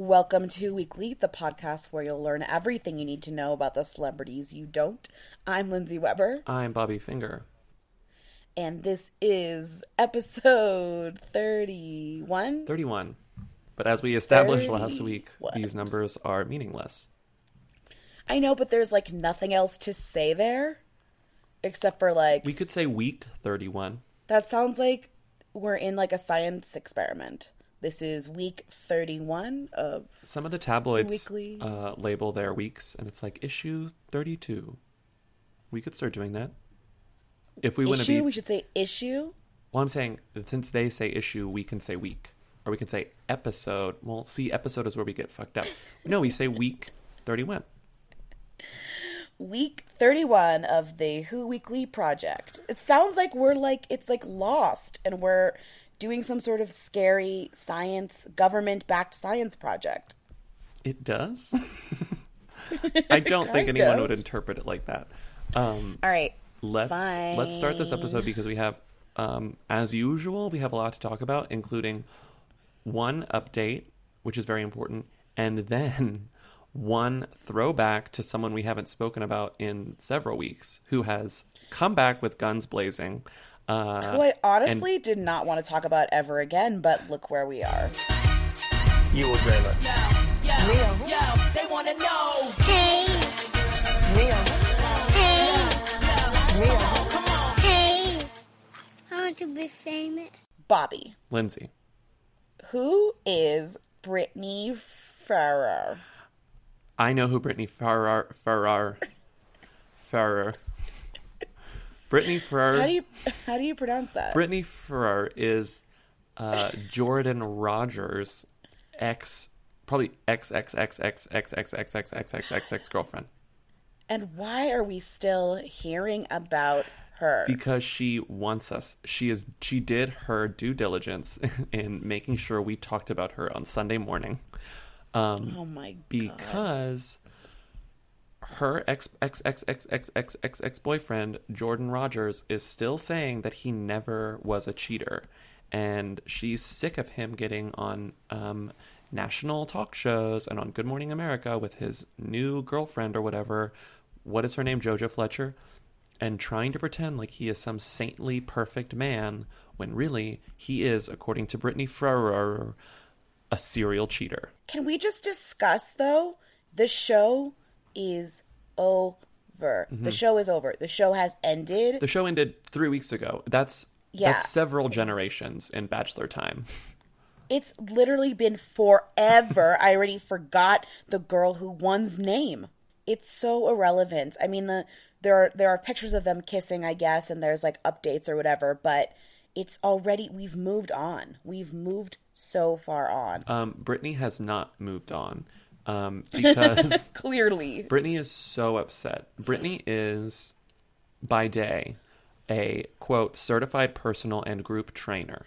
Welcome to Weekly, the podcast where you'll learn everything you need to know about the celebrities you don't. I'm Lindsay Weber, I'm Bobby Finger. and this is episode 31. 31. But as we established last week, these numbers are meaningless. I know, but there's like nothing else to say there except for like, We could say week 31. that sounds like we're in like a science experiment. This is week 31 of. Some of the tabloids Weekly. uh, label their weeks, and it's like issue 32. We could start doing that. If we want to issue, be. we should say issue. Well, I'm saying, since they say issue, we can say week. Or we can say episode. Well, see, episode is where we get fucked up. No, we say week 31. week 31 of the Who Weekly project. It sounds like we're like it's like lost and we're doing some sort of scary science government backed science project. It does? I don't think anyone of. would interpret it like that. Um, All right. let's let's start this episode because we have um, as usual we have a lot to talk about including one update which is very important and then one throwback to someone we haven't spoken about in several weeks who has come back with guns blazing uh, Who I honestly did not want to talk about ever again, but look where we are. You will dream it. Yo, they wanna know. Hey, Mia. hey, Mia. hey. I want to be famous. Bobby, lindsay who is Brittany Ferrer? i know who brittany farrar farrar farrar brittany farrar How do you how do you pronounce that? Brittany Ferrer is uh, Jordan Rodgers' ex, probably ex ex ex ex ex ex ex ex ex ex ex ex girlfriend and why are we still hearing about her? because she wants us. She is she did her due diligence in making sure we talked about her on Sunday morning. Um, oh my god. because her ex ex ex ex ex ex ex ex boyfriend Jordan Rodgers is still saying that he never was a cheater, and she's sick of him getting on um, national talk shows and on Good Morning America with his new girlfriend or whatever. What is her name? Jojo Fletcher. And trying to pretend like he is some saintly, perfect man when really he is, according to Brittany Ferrer, a serial cheater. Can we just discuss though? The show is over. The show is over. The show has ended. Mm-hmm. The show ended three weeks ago. That's Yeah. that's several generations in Bachelor time. It's literally been forever. I already forgot the girl who won's name. It's so irrelevant. I mean the there are there are pictures of them kissing, I guess, and there's like updates or whatever, but it's already we've moved on. We've moved so far on. Um, Brittany has not moved on um, because Clearly. Brittany is so upset. Brittany is, by day, a quote certified personal and group trainer.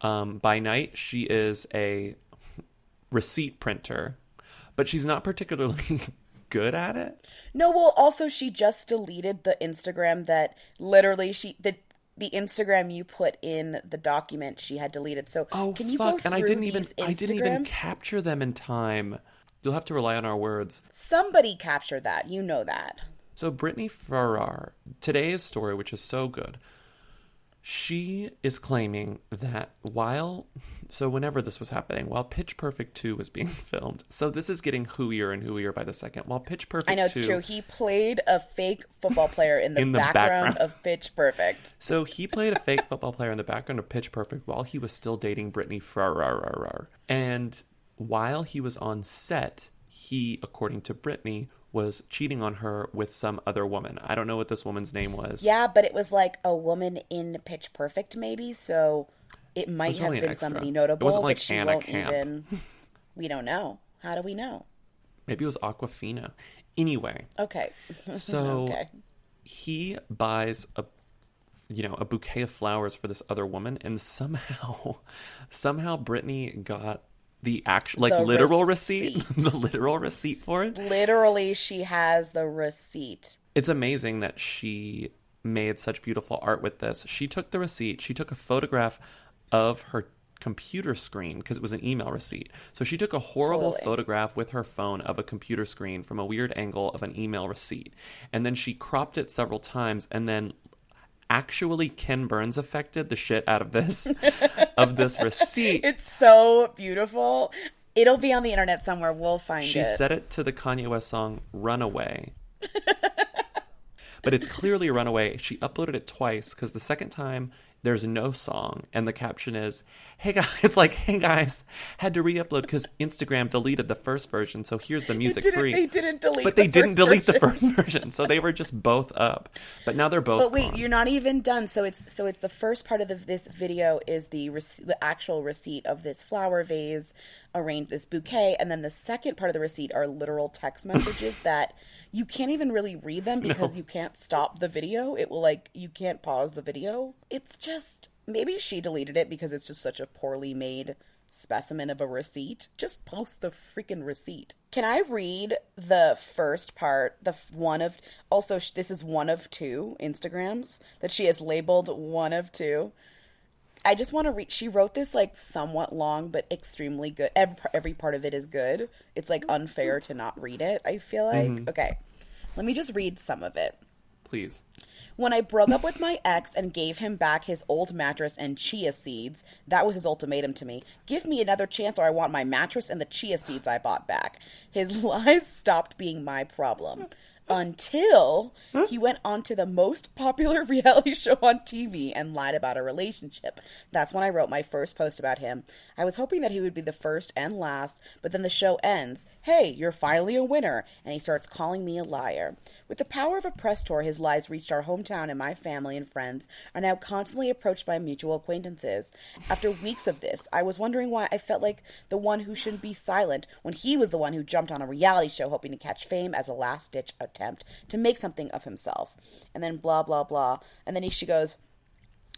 Um, by night, she is a receipt printer, but she's not particularly good at it. No, well, also she just deleted the Instagram that literally she the the Instagram you put in the document she had deleted. So Oh can you fuck! go through and I didn't even I didn't even capture them in time. You'll have to rely on our words. Somebody captured that. You know that. So Brittany Farrar, today's story, which is so good, she is claiming that while so whenever this was happening, while Pitch Perfect 2 was being filmed, so this is getting hooier and hooier by the second. While Pitch Perfect I know it's 2 true. He played a fake football player in the, In the background, background. of Pitch Perfect. So he played a fake football player in the background of Pitch Perfect while he was still dating Brittany Farrar. And while he was on set, he, according to Brittany, was cheating on her with some other woman. I don't know what this woman's name was. Yeah, but it was like a woman in Pitch Perfect, maybe. So it might have probably been somebody It notable. wasn't like but she Anna won't Camp. even. We don't know. How do we know? Maybe it was Aquafina. Anyway, Okay. so okay. he buys a you know a bouquet of flowers for this other woman and somehow somehow brittany got the actual like The literal receipt, receipt. the literal receipt for it Literally, she has the receipt. it's amazing that she made such beautiful art with this she took the receipt she took a photograph of her computer screen because it was an email receipt. So she took a horrible Totally. photograph with her phone of a computer screen from a weird angle of an email receipt. And then she cropped it several times and then actually Ken Burns affected the shit out of this of this receipt. It's so beautiful. It'll be on the internet somewhere. We'll find it. She it. set it to the Kanye West song Runaway. but it's clearly a runaway. She uploaded it twice because the second time there's no song and the caption is, "Hey guys, it's like, hey guys, had to re-upload because Instagram deleted the first version, so here's the music didn't- free." they didn't delete but the they didn't first delete the first version, so they were just both up. But now they're both. But wait, gone. you're not even done. So it's so it's the first part of the, this video is the the actual receipt of this flower vase, arranged this bouquet, and then the second part of the receipt are literal text messages that you can't even really read them because you can't stop the video. It will like you can't pause the video. It's just maybe she deleted it because it's just such a poorly made specimen of a receipt. Just post the freaking receipt. Can I read the first part? The one of also this is one of two Instagrams that she has labeled one of two. I just want to read. She wrote this like somewhat long, but extremely good. Every, every part of it is good. It's like unfair to not read it. I feel like. Mm-hmm. Okay, let me just read some of it. Please. When I broke up with my ex and gave him back his old mattress and chia seeds, that was his ultimatum to me. Give me another chance or I want my mattress and the chia seeds I bought back. His lies stopped being my problem. Until he went on to the most popular reality show on TV and lied about a relationship. That's when I wrote my first post about him. I was hoping that he would be the first and last, but then the show ends. Hey, you're finally a winner. And he starts calling me a liar. With the power of a press tour, his lies reached our hometown, and my family and friends are now constantly approached by mutual acquaintances. After weeks of this, I was wondering why I felt like the one who shouldn't be silent when he was the one who jumped on a reality show hoping to catch fame as a last ditch attempt to make something of himself. And then blah, blah, blah. And then he, she goes,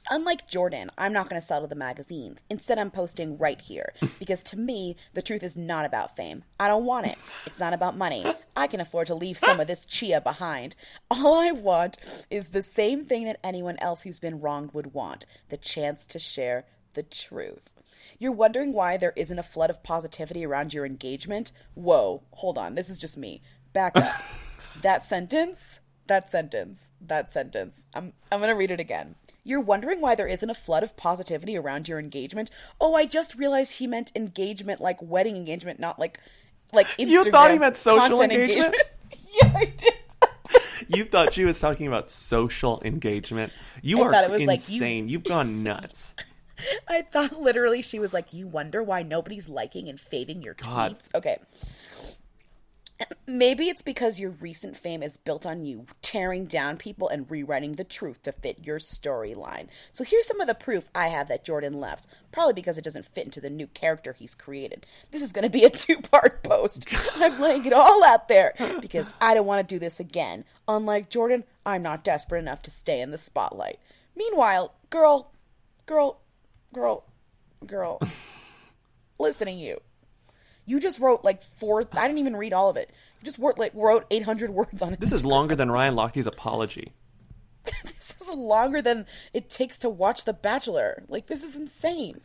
Unlike Jordan, I'm not going to sell to the magazines. Instead, I'm posting right here because to me, the truth is not about fame. I don't want it. It's not about money. I can afford to leave some of this chia behind. All I want is the same thing that anyone else who's been wronged would want the chance to share the truth. You're wondering why there isn't a flood of positivity around your engagement? Whoa, hold on. This is just me. Back up. that sentence, that sentence, that sentence. I'm, I'm going to read it again. You're wondering why there isn't a flood of positivity around your engagement? Oh, I just realized he meant engagement like wedding engagement, not like like Instagram You thought he meant social content engagement? yeah, I did. You thought she was talking about social engagement. You I are it was like you- insane. You've gone nuts. I thought literally she was like, "You wonder why nobody's liking and faving your God. tweets." Okay. Maybe it's because your recent fame is built on you tearing down people and rewriting the truth to fit your storyline. So here's some of the proof I have that Jordan left. Probably because it doesn't fit into the new character he's created. This is going to be a two part post. I'm laying it all out there because I don't want to do this again. Unlike Jordan, I'm not desperate enough to stay in the spotlight. Meanwhile, girl, girl, girl, girl, listen to you. You just wrote like four. I didn't even read all of it. You just wrote like wrote 800 words on it. This is longer than Ryan Lochte's apology. this is longer than it takes to watch The Bachelor. Like this is insane.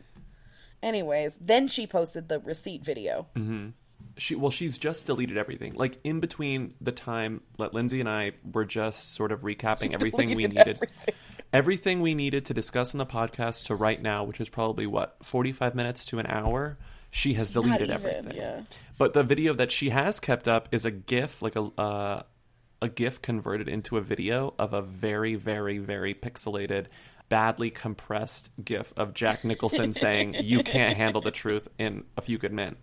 Anyways, then she posted the receipt video. Mm-hmm. She well, she's just deleted everything. Like in between the time that Lindsay and I were just sort of recapping everything we needed. everything. Everything we needed to discuss in the podcast to right now, which is probably what, 45 minutes to an hour, she has deleted even, everything. yeah. But the video that she has kept up is a GIF, like a uh, a GIF converted into a video of a very, very, very pixelated, badly compressed GIF of Jack Nicholson saying, "You can't handle the truth" in A Few Good Men.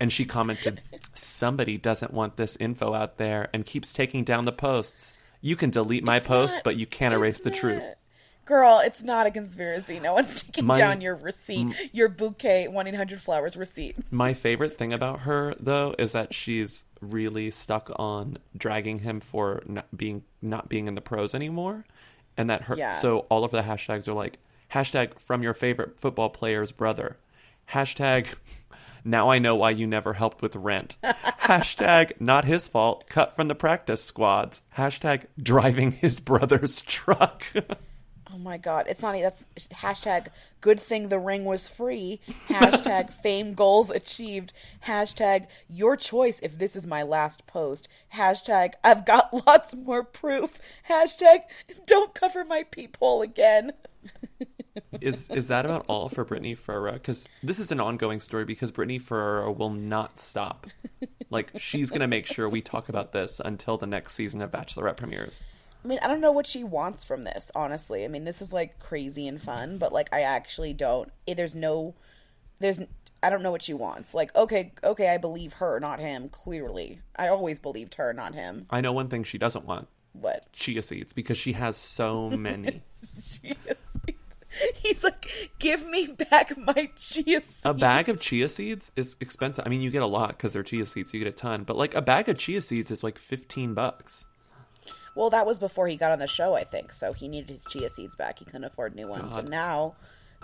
And she commented, "Somebody doesn't want this info out there and keeps taking down the posts. You can delete my It's posts, not- but you can't erase the truth." Girl, it's not a conspiracy. No one's taking My- down your receipt, your bouquet, 1 800 flowers receipt. My favorite thing about her, though, is that she's really stuck on dragging him for not being not being in the pros anymore, and that her. Yeah. So all of the hashtags are like hashtag from your favorite football player's brother, hashtag. Now I know why you never helped with rent. Hashtag not his fault. Cut from the practice squads. Hashtag driving his brother's truck. Oh my god, it's not. That's hashtag. Good thing the ring was free. Hashtag fame goals achieved. Hashtag your choice if this is my last post. Hashtag I've got lots more proof. Hashtag don't cover my peephole again. Is is that about all for Brittany Ferrera? Because this is an ongoing story because Brittany Ferrera will not stop. Like she's gonna make sure we talk about this until the next season of Bachelorette premieres. I mean, I don't know what she wants from this, honestly. I mean, this is like crazy and fun, but like I actually don't. eh, There's no, there's. I don't know what she wants. Like, okay, okay, I believe her, not him. Clearly, I always believed her, not him. I know one thing she doesn't want: What? chia seeds because she has so many. Chia seeds. He's like, give me back my chia seeds. A bag of chia seeds is expensive. I mean, you get a lot because they're chia seeds. You get a ton, but like a bag of chia seeds is like fifteen bucks. Well, that was before he got on the show, I think. So he needed his chia seeds back. He couldn't afford new ones, God. and now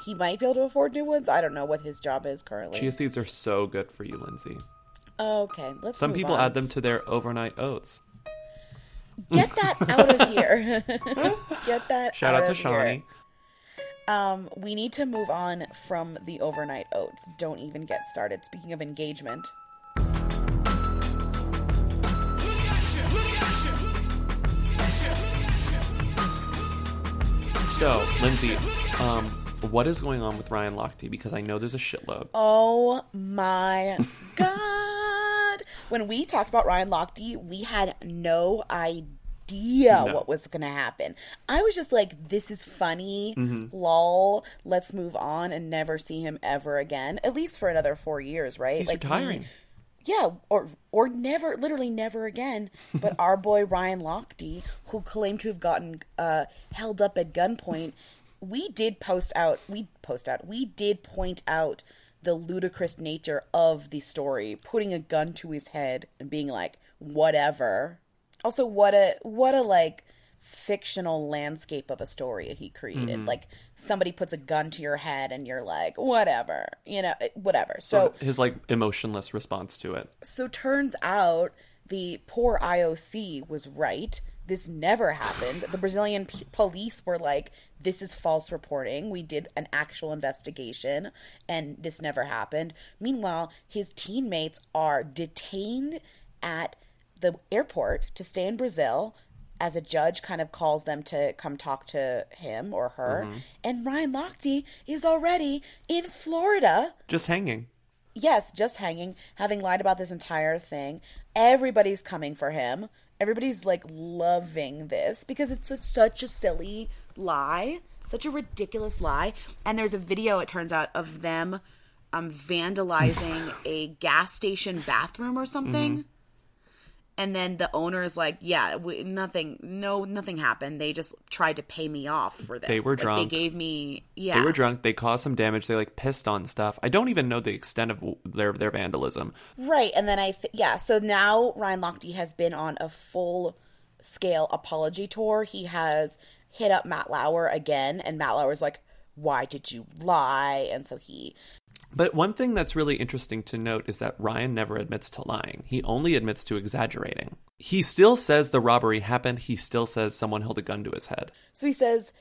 he might be able to afford new ones. I don't know what his job is currently. Chia seeds are so good for you, Lindsay. okay, let's. Some people on. add them to their overnight oats. Get that out of here. Get that. Shout out to of here. Shawnee. Um, we need to move on from the overnight oats. Don't even get started. Speaking of engagement, So, Lindsay, um, what is going on with Ryan Lochte? Because I know there's a shitload. oh my god! When we talked about Ryan Lochte, we had no idea No. what was going to happen. I was just like, "This is funny, Mm-hmm. lol. Let's move on and never see him ever again, at least for another four years, right?" He's like retiring. Yeah, or or never, literally never again. But our boy Ryan Lochte, who claimed to have gotten uh, held up at gunpoint, we did post out. We post out. We did point out the ludicrous nature of the story, putting a gun to his head and being like, "Whatever." Also, what a what a like fictional landscape of a story he created. Mm-hmm. Like somebody puts a gun to your head and you're like, "Whatever," you know, eh, whatever. So his like emotionless response to it. so turns out the poor IOC was right. This never happened. The Brazilian p- police were like, this is false reporting. We did an actual investigation and this never happened. Meanwhile, his teammates are detained at the airport to stay in Brazil as a judge kind of calls them to come talk to him or her. And Ryan Lochte is already in Florida Just hanging. yes, just hanging, having lied about this entire thing. Everybody's coming for him. Everybody's like loving this because it's a, such a silly lie, such a ridiculous lie. And there's a video, it turns out, of them um, vandalizing a gas station bathroom or something. And then the owner is like, "Yeah, we, nothing, no, nothing happened. They just tried to pay me off for this. They were Like, drunk. They gave me, yeah, They were drunk. They caused some damage. They like pissed on stuff. I don't even know the extent of their their vandalism. Right, and then I th- yeah, so now Ryan Lochte has been on a full scale apology tour. He has hit up Matt Lauer again, and Matt Lauer's like, "Why did you lie?" And so he But one thing that's really interesting to note is that Ryan never admits to lying. He only admits to exaggerating. He still says the robbery happened. He still says someone held a gun to his head. so he says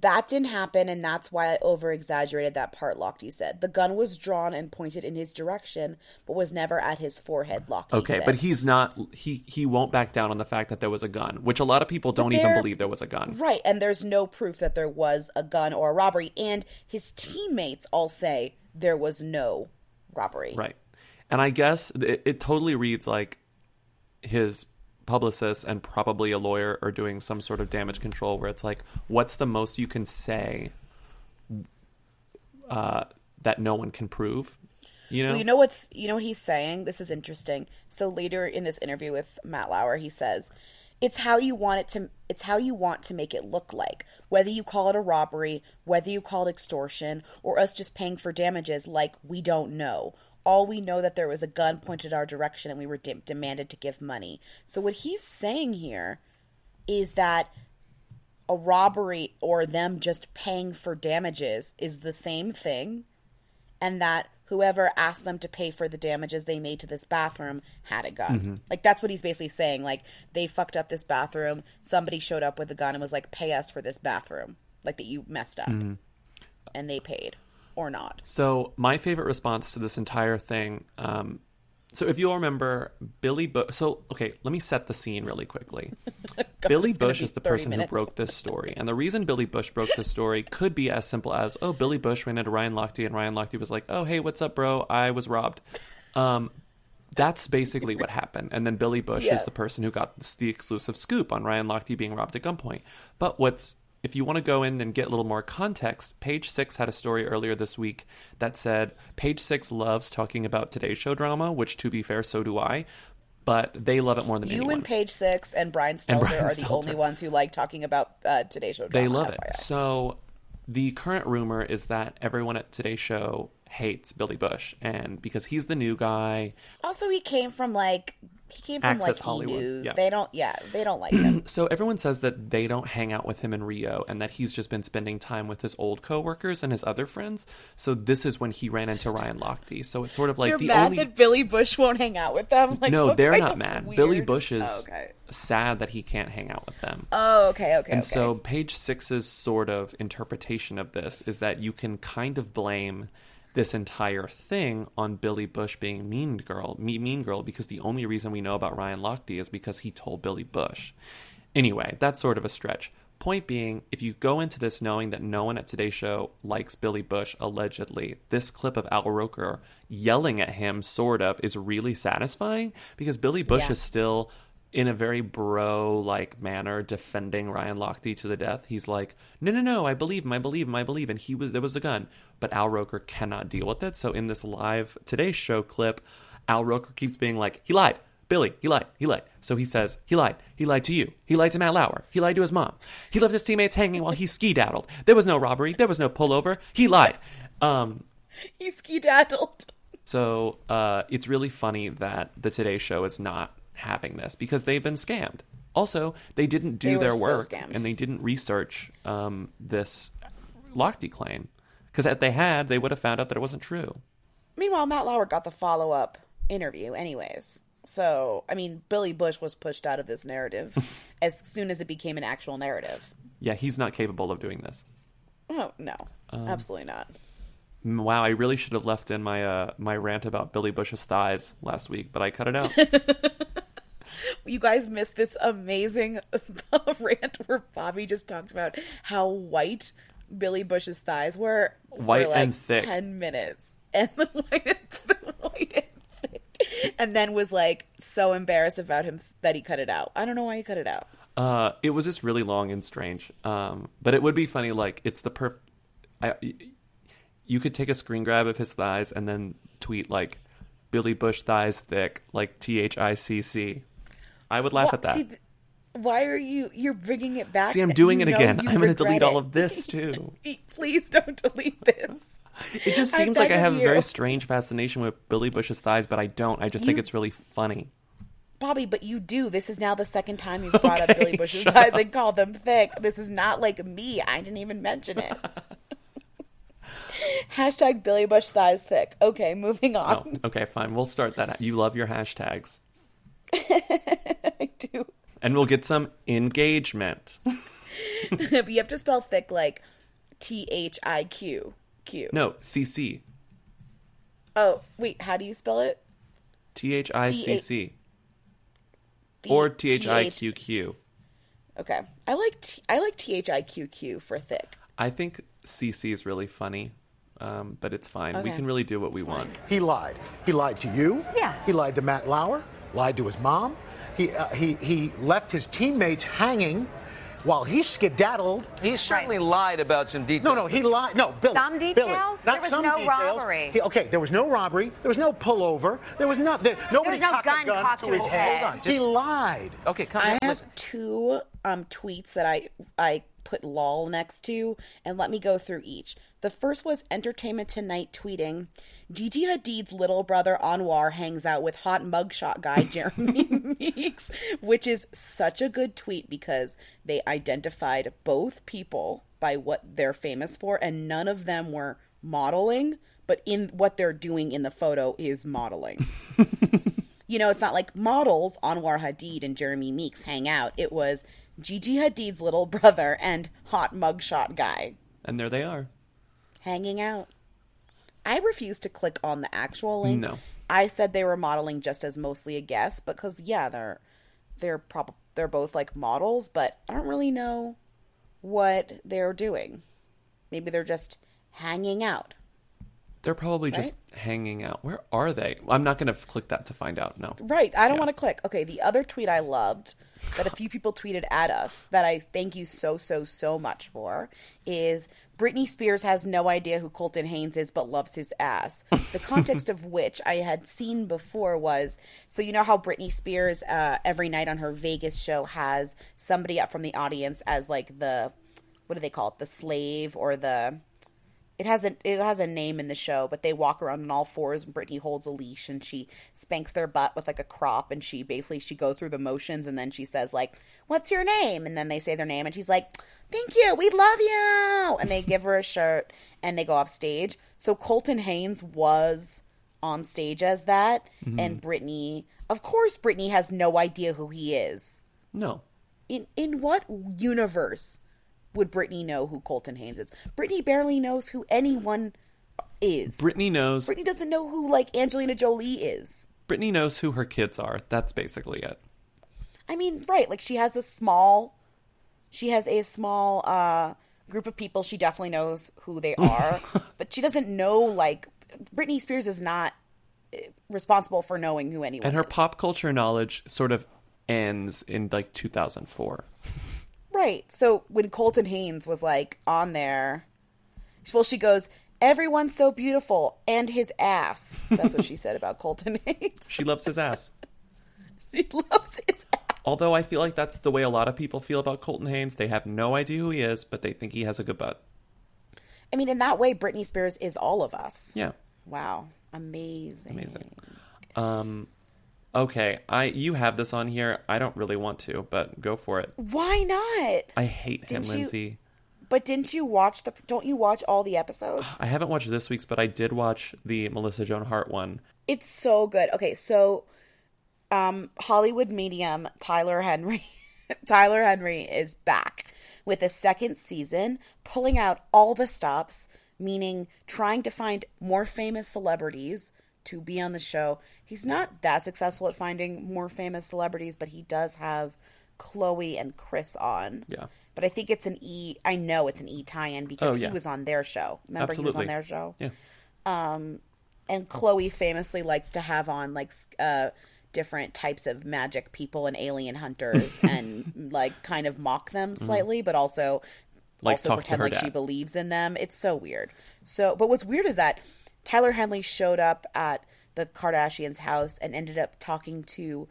that didn't happen, and that's why I over exaggerated that part. Lochte said the gun was drawn and pointed in his direction, but was never at his forehead. Lochte Okay, said. but he's not he he won't back down on the fact that there was a gun, which a lot of people don't even believe there was a gun. Right, and there's no proof that there was a gun or a robbery, and his teammates all say there was no robbery. Right. And I guess it, it totally reads like his publicist and probably a lawyer are doing some sort of damage control where it's like, what's the most you can say uh, that no one can prove? You know? Well, you know what's you know what he's saying? This is interesting. So later in this interview with Matt Lauer, he says, "It's how you want it to it's how you want to make it look like. Whether you call it a robbery, whether you call it extortion, or us just paying for damages like we don't know. All we know that there was a gun pointed our direction and we were de- demanded to give money." So what he's saying here is that a robbery or them just paying for damages is the same thing and that whoever asked them to pay for the damages they made to this bathroom had a gun. Mm-hmm. Like that's what he's basically saying. Like they fucked up this bathroom. Somebody showed up with a gun and was like, "Pay us for this bathroom." like that you messed up, Mm-hmm. and they paid or not. So my favorite response to this entire thing. Um, so if you'll remember, Billy Bush. So okay, let me set the scene really quickly. Billy Bush is the person minutes. who broke this story, and the reason Billy Bush broke this story could be as simple as, oh, Billy Bush ran into Ryan Lochte, and Ryan Lochte was like, oh, hey, what's up, bro? I was robbed. Um, that's basically what happened. And then Billy Bush Yeah. is the person who got the exclusive scoop on Ryan Lochte being robbed at gunpoint. But what's if you want to go in and get a little more context, Page Six had a story earlier this week that said Page Six loves talking about Today's Show drama, which to be fair, so do I. But they love it more than You anyone. and Page Six and Brian Stelter Brian are the Stelter. only ones who like talking about uh, Today Show. Drama, they love it. So the current rumor is that everyone at Today's Show hates Billy Bush, and because he's the new guy, Also, he came from like he came from like Hollywood, E! News. yeah. They don't. Yeah, they don't like him. So everyone says that they don't hang out with him in Rio and that he's just been spending time with his old coworkers and his other friends. So this is when he ran into Ryan Lochte. So it's sort of like You're the mad only that Billy Bush won't hang out with them. Like, No, they're not mad. weird- Billy Bush is Oh, okay. sad that he can't hang out with them. Oh, okay, okay. and okay. so page six's sort of interpretation of this is that you can kind of blame this entire thing on Billy Bush being mean girl, me mean girl, because the only reason we know about Ryan Lochte is because he told Billy Bush. Anyway, that's sort of a stretch. Point being, if you go into this knowing that no one at today's show likes Billy Bush, allegedly, this clip of Al Roker yelling at him, sort of, is really satisfying because Billy Bush Yeah. is still in a very bro like manner defending Ryan Lochte to the death. He's like, No, no, no, I believe him, I believe him, I believe and he was there was the gun. But Al Roker cannot deal with it. So in this live Today show clip, Al Roker keeps being like, He lied. Billy, he lied. He lied. So he says, he lied. He lied to you. He lied to Matt Lauer. He lied to his mom. He left his teammates hanging while he ski daddled. There was no robbery. There was no pullover. He lied. Um, he ski daddled. so uh, it's really funny that the Today Show is not having this because they've been scammed. Also, they didn't do They were their so work scammed. and they didn't research um, this Lochte claim because if they had, they would have found out that it wasn't true. Meanwhile, Matt Lauer got the follow up interview, anyways. So, I mean, Billy Bush was pushed out of this narrative as soon as it became an actual narrative. Yeah, he's not capable of doing this. Oh no, Um, absolutely not. Wow, I really should have left in my uh, my rant about Billy Bush's thighs last week, but I cut it out. You guys missed this amazing rant where Bobby just talked about how white Billy Bush's thighs were White like and thick. ten minutes, and the white and, the white and thick, and then was like so embarrassed about him that he cut it out. I don't know why he cut it out. Uh, it was just really long and strange. Um, but it would be funny, like it's the perf. I, you could take a screen grab of his thighs and then tweet like Billy Bush thighs thick, like T H I C C. I would laugh Wha- at that. see, th- why are you? You're bringing it back. See, I'm doing it again. I'm going to delete all of this too. Please don't delete this. It just seems like I have a very strange fascination with Billy Bush's thighs, but I don't. I just think it's really funny. Bobby, but you do. This is now the second time you've brought Okay, up Billy Bush's thighs and called them thick. This is not like me. I didn't even mention it. Hashtag Billy Bush thighs thick. Okay, moving Oh, on. okay, fine. We'll start that. You love your hashtags. I do. And we'll get some engagement. but you have to spell thick like T H I Q Q. No, C C. Oh, wait, how do you spell it? T H I C C. Or T H I Q Q. Okay. I like T- I like T H I Q Q for thick. I think CC is really funny, um, but it's fine. We can really do what we want. He lied. He lied to you. Yeah. He lied to Matt Lauer. Lied to his mom. He uh, he he left his teammates hanging while he skedaddled. He certainly lied about some details. No, no, he lied. No, Billy. Some Billy, details? not There was some no details. robbery. He- okay, there was no robbery. There was no pullover. There was nothing. Nobody no cocked gun a gun cocked to to his his head. head. Hold on, just- he lied. Okay, come I on. I have Listen. two um, tweets that I I put lol next to, and let me go through each. The first was Entertainment Tonight tweeting, Gigi Hadid's little brother Anwar hangs out with hot mugshot guy Jeremy Meeks, which is such a good tweet because they identified both people by what they're famous for, and none of them were modeling, but in what they're doing in the photo is modeling. you know, it's not like models Anwar Hadid and Jeremy Meeks hang out. It was Gigi Hadid's little brother and hot mugshot guy And there they are. Hanging out. I refuse to click on the actual link. No. I said they were modeling just as mostly a guess because yeah, they're they're prob- they're both like models, but I don't really know what they're doing. Maybe they're just hanging out. They're probably just hanging out. Where are they? I'm not going to click that to find out. No. Right. I don't Yeah. want to click. Okay, the other tweet I loved that a few people tweeted at us that I thank you so, so, so much for is Britney Spears has no idea who Colton Haynes is but loves his ass. The context of which I had seen before was so you know how Britney Spears uh, every night on her Vegas show has somebody up from the audience as like the what do they call it? The slave or the it has a it has a name in the show, but they walk around on all fours and Britney holds a leash and she spanks their butt with like a crop and she basically she goes through the motions and then she says like, "What's your name?" and then they say their name and she's like, "Thank you. We love you." And they give her a shirt and they go off stage. So Colton Haynes was on stage as that mm-hmm. and Britney, of course Britney has no idea who he is. No. In in what universe would Britney know who Colton Haynes is? Britney barely knows who anyone is. Britney knows. Britney doesn't know who like Angelina Jolie is. Britney knows who her kids are. That's basically it. I mean, right, like she has a small she has a small uh group of people she definitely knows who they are, but she doesn't know like Britney Spears is not eh, responsible for knowing who anyone is And her is. pop culture knowledge sort of ends in like 2004. Right. So when Colton Haynes was like on there, well, she goes, "Everyone's so beautiful and his ass." That's what she said about Colton Haynes. She loves his ass. She loves his ass. Although I feel like that's the way a lot of people feel about Colton Haynes. They have no idea who he is, but they think he has a good butt. I mean, in that way, Britney Spears is all of us. Yeah. Wow, amazing. Amazing. Um okay, I you have this on here. I don't really want to, but go for it. Why not? I hate him, Didn't you- Lindsay. But didn't you watch the? Don't you watch all the episodes? I haven't watched this week's, but I did watch the Melissa Joan Hart one. It's so good. Okay, so um Hollywood medium Tyler Henry Tyler Henry is back with a second season, pulling out all the stops, meaning trying to find more famous celebrities to be on the show. He's not that successful at finding more famous celebrities, but he does have Khloé and Kris on. Yeah. But I think it's an E I know it's an E tie-in because Oh, yeah. he was on their show. Remember he was on their show? Yeah. Um, and Khloé famously likes to have on like uh different types of magic people and alien hunters and like kind of mock them slightly but also Mm-hmm. Like, also pretend like she believes in them it's so weird so but what's weird is that Tyler Henry showed up at the Kardashians house and ended up talking to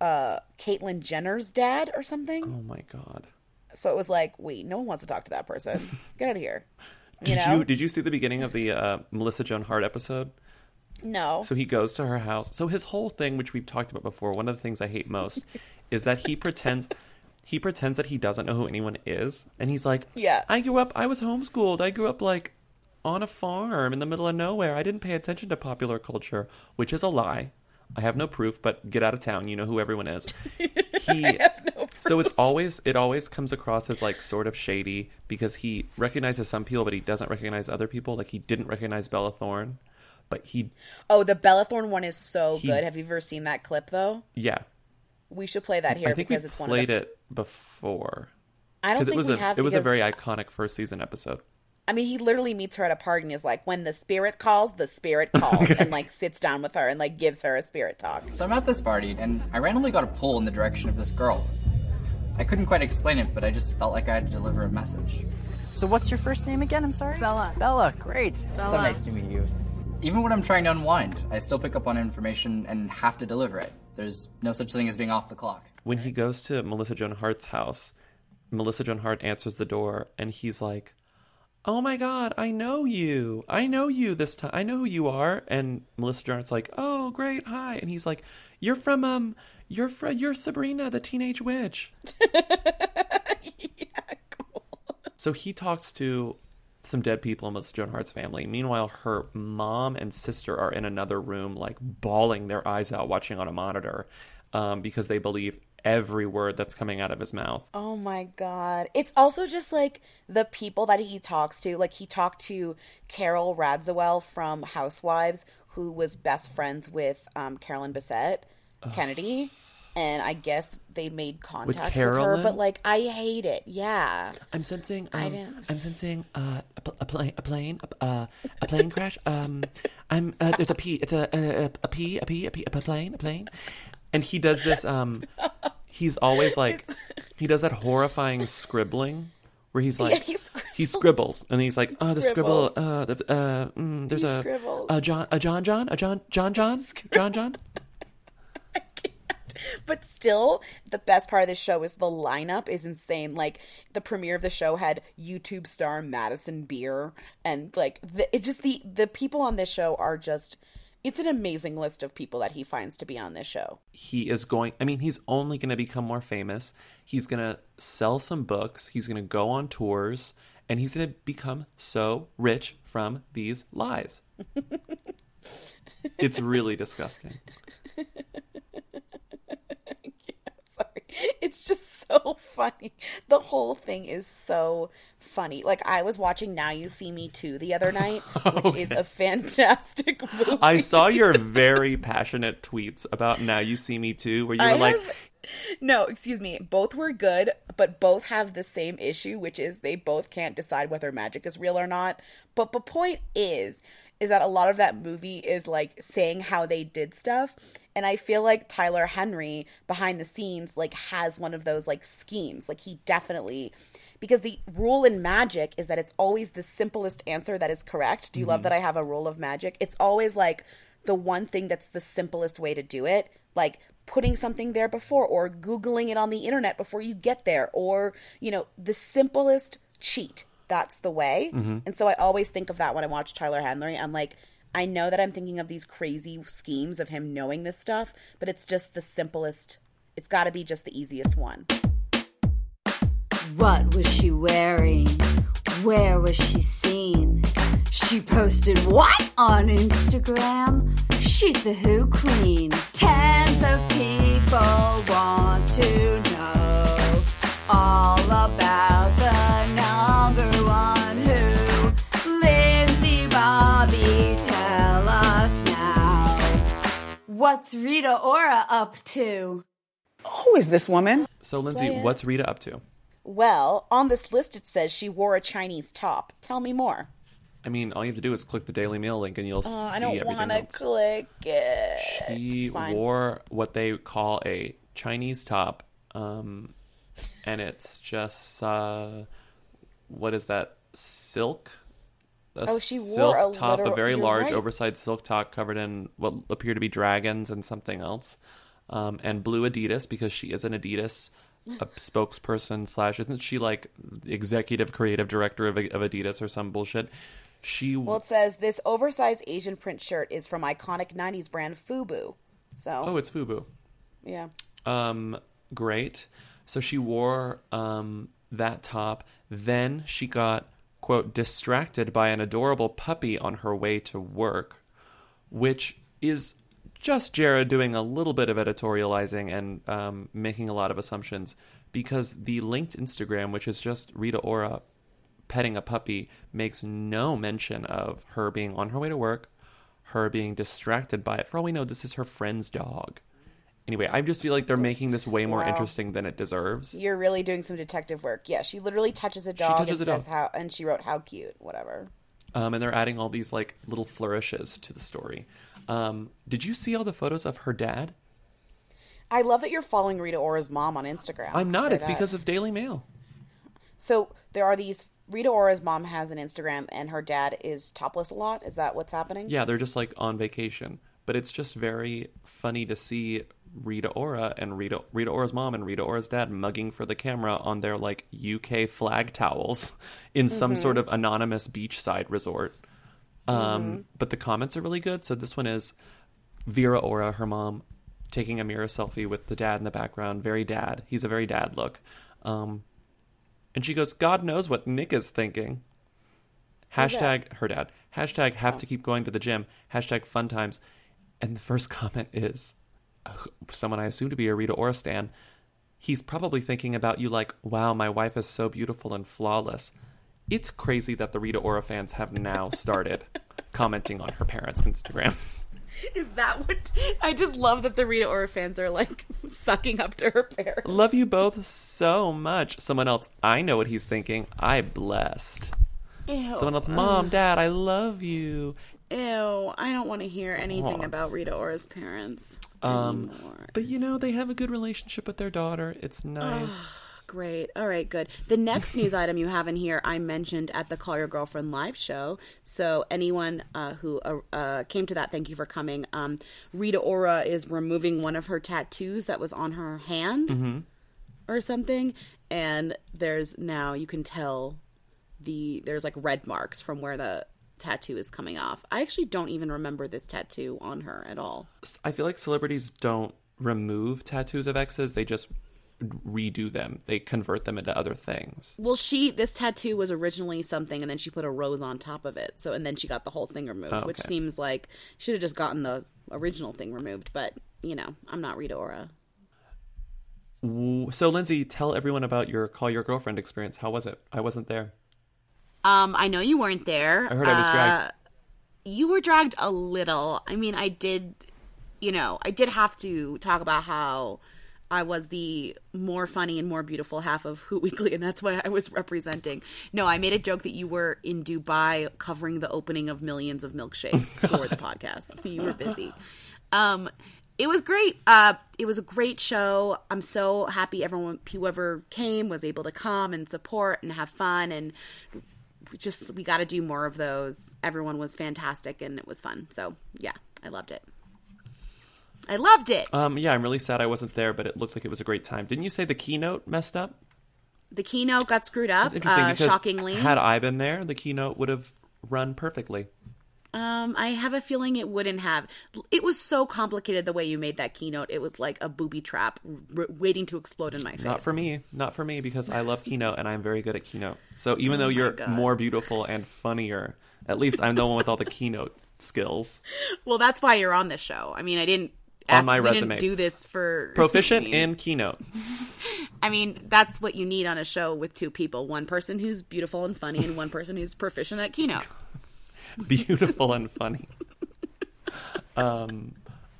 uh Caitlyn Jenner's dad or something Oh my god. so it was like wait no one wants to talk to that person get out of here Did you know you did you see the beginning of the uh, Melissa Joan Hart episode? no So he goes to her house. So his whole thing, which we've talked about before, one of the things I hate most, is that he pretends he pretends that he doesn't know who anyone is, and he's like, Yeah. I grew up. I was homeschooled. I grew up like on a farm in the middle of nowhere. I didn't pay attention to popular culture, which is a lie. I have no proof, but get out of town. You know who everyone is. He, So it's always it always comes across as like sort of shady because he recognizes some people, but he doesn't recognize other people. Like he didn't recognize Bella Thorne, but he oh the Bella Thorne one is so He- good have you ever seen that clip though yeah. We should play that here I think we because it's one of played the. it before I don't think it was we a have. it was a very iconic first season episode. I mean, he literally meets her at a party and is like, "When the spirit calls, the spirit calls," and like sits down with her and like gives her a spirit talk. So I'm at this party, and I randomly got a pull in the direction of this girl. I couldn't quite explain it, but I just felt like I had to deliver a message. So what's your first name again? I'm sorry. Bella. Bella. Great. So nice to meet you. Even when I'm trying to unwind, I still pick up on information and have to deliver it. There's no such thing as being off the clock. When he goes to Melissa Joan Hart's house, Melissa Joan Hart answers the door, and he's like, "Oh my God, I know you. I know you this time. I know who you are." And Melissa Joan like, "Oh, great, hi." And he's like, "You're from um, you're from you're Sabrina, the teenage witch." yeah, cool. So he talks to some dead people in Melissa Joan Hart's family. Meanwhile, her mom and sister are in another room, like bawling their eyes out, watching on a monitor, um, because they believe every word that's coming out of his mouth. Oh my god. It's also just like the people that he talks to. Like he talked to Carole Radziwill from Housewives, who was best friends with um, Carolyn Bessette Kennedy. And I guess they made contact with, her, but like I hate it. Yeah. I'm sensing. I Um, didn't- I'm sensing uh, a, a plane. A plane. A, uh, a plane crash. Um, I'm. Uh, there's a P. It's a a, a, a P. A P. A P. A plane. A plane. And he does this. Um, he's always like, he does that horrifying scribbling where he's like, he he scribbles and he's like, oh, the scribble. Uh, the, uh, mm, there's a a John, a John, John, a John, John, John, John, John. But still, the best part of the show is the lineup is insane. Like the premiere of the show had YouTube star Madison Beer, and like the, it just the the people on this show are just. It's an amazing list of people that he finds to be on this show. he is going i mean he's only going to become more famous he's going to sell some books he's going to go on tours and he's going to become so rich from these lies it's really disgusting. It's just so funny. The whole thing is so funny. Like I was watching Now You See Me 2 the other night, which is a fantastic movie. i saw your very passionate tweets about now you see me 2 where you were I like have- No, excuse me. Both were good, but both have the same issue, which is they both can't decide whether magic is real or not. But the point is, is that a lot of that movie is like saying how they did stuff. And I feel like Tyler Henry behind the scenes like has one of those like schemes. Like he definitely because the rule in magic is that it's always the simplest answer that is correct. Do you love mm-hmm. that I have a rule of magic? It's always like the one thing that's the simplest way to do it. Like putting something there before or googling it on the internet before you get there or you know the simplest cheat that's the way mm-hmm. and so i always think of that when i watch tyler henry i'm like i know that i'm thinking of these crazy schemes of him knowing this stuff but it's just the simplest it's got to be just the easiest one What was she wearing? Where was she seen? She posted what on Instagram? She's the Who Queen. Tens of people want to What's Rita Ora up to? Who is this woman? so lindsay Play what's rita up to well on this list it says she wore a chinese top tell me more i mean all you have to do is click the daily mail link and you'll oh, see i don't want to click it She Fine. wore what they call a Chinese top, um, and it's just uh, what is that silk? A Oh, she wore silk a top, literal- a very large, right. oversized silk top covered in what appear to be dragons and something else, um, and blue Adidas because she is an Adidas. A spokesperson slash isn't she like executive creative director of, of Adidas or some bullshit? She Well, it says this oversized Asian print shirt is from iconic 90s brand Fubu. So, oh, it's Fubu. yeah. um great so she wore um that top then she got quote distracted by an adorable puppy on her way to work which is just Jared doing a little bit of editorializing and um, making a lot of assumptions because the linked Instagram, which is just Rita Ora petting a puppy, makes no mention of her being on her way to work, her being distracted by it. For all we know, this is her friend's dog. Anyway, I just feel like they're making this way more Wow. interesting than it deserves. You're really doing some detective work. Yeah, she literally touches a dog touches and a says dog. how, and she wrote how cute, whatever. Um, and they're adding all these like little flourishes to the story. Um, did you see all the photos of her dad? I love that you're following Rita Ora's mom on Instagram. I'm not. It's that. because of Daily Mail. So there are these. Rita Ora's mom has an Instagram, and her dad is topless a lot. Is that what's happening? Yeah, they're just like on vacation. But it's just very funny to see Rita Ora and Rita Rita Ora's mom and Rita Ora's dad mugging for the camera on their like UK flag towels in some Mm-hmm. sort of anonymous beachside resort. Um, But the comments are really good. So this one is Vera Ora, her mom, taking a mirror selfie with the dad in the background. Very dad. He's a very dad look. Um, and she goes, God knows what Nick is thinking. Hashtag her dad. Hashtag have to keep going to the gym. Hashtag fun times. And the first comment is uh, someone I assume to be a Rita Ora stan. he's probably thinking about you like, wow, my wife is so beautiful and flawless. It's crazy that the Rita Ora fans have now started commenting on her parents' Instagram. Is that what? I just love that the Rita Ora fans are like sucking up to her parents. Love you both so much. Someone else, I know what he's thinking. I blessed. Ew. Someone else, mom, dad, I love you. Ew, I don't want to hear anything Aw. about Rita Ora's parents. Um, anymore. but you know, they have a good relationship with their daughter. It's nice. Great. All right, good. The next news item you have in here, I mentioned at the Call Your Girlfriend live show. So, anyone uh, who uh, uh, came to that, thank you for coming. Um, Rita Ora is removing one of her tattoos that was on her hand Mhm. or something. And there's now, you can tell the, there's like red marks from where the tattoo is coming off. I actually don't even remember this tattoo on her at all. I feel like celebrities don't remove tattoos of exes, they just redo them. They convert them into other things. Well, she this tattoo was originally something, and then she put a rose on top of it. So, and then she got the whole thing removed, Oh, which seems like should have just gotten the original thing removed. But you know, I'm not Rita Ora. So, Lindsay, tell everyone about your call your girlfriend experience. How was it? I wasn't there. Um, I know you weren't there. I heard I was dragged. Uh, You were dragged a little. I mean, I did. You know, I did have to talk about how. I was the more funny and more beautiful half of Who Weekly, and that's why I was representing. No, I made a joke that you were in Dubai covering the opening of millions of milkshakes for the podcast. You were busy. Um, it was great. Uh, it was a great show. I'm so happy everyone, whoever came, was able to come and support and have fun. And we just we got to do more of those. Everyone was fantastic and it was fun. So yeah, I loved it. I loved it. Um, yeah, I'm really sad I wasn't there, but it looked like it was a great time. Didn't you say the keynote messed up? The keynote got screwed up. That's interesting uh, shockingly. had I been there, the keynote would have run perfectly. Um, I have a feeling it wouldn't have. It was so complicated the way you made that keynote. It was like a booby trap r- waiting to explode in my face. Not for me. Not for me because I love keynote and I'm very good at keynote. So even Oh though you're God. more beautiful and funnier, at least I'm the one with all the keynote skills. Well, that's why you're on this show. I mean, I didn't On my resume. Didn't do this for Proficient I mean- in keynote. I mean, that's what you need on a show with two people: one person who's beautiful and funny, and one person who's proficient at keynote. Beautiful and funny. Um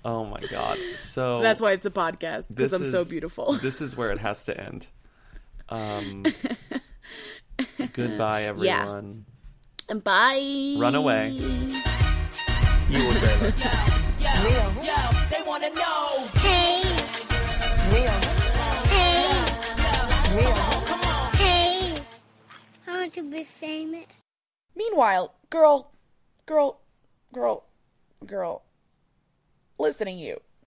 oh my god. So That's why it's a podcast because I'm so beautiful. This is where it has to end. Um goodbye Yeah. everyone. And bye. Run away. You will dream it. Yo, yo, they wanna know. Hey, Mia. hey, Mia. Hey. I want to be famous. Meanwhile, girl, girl, girl, girl, listening you.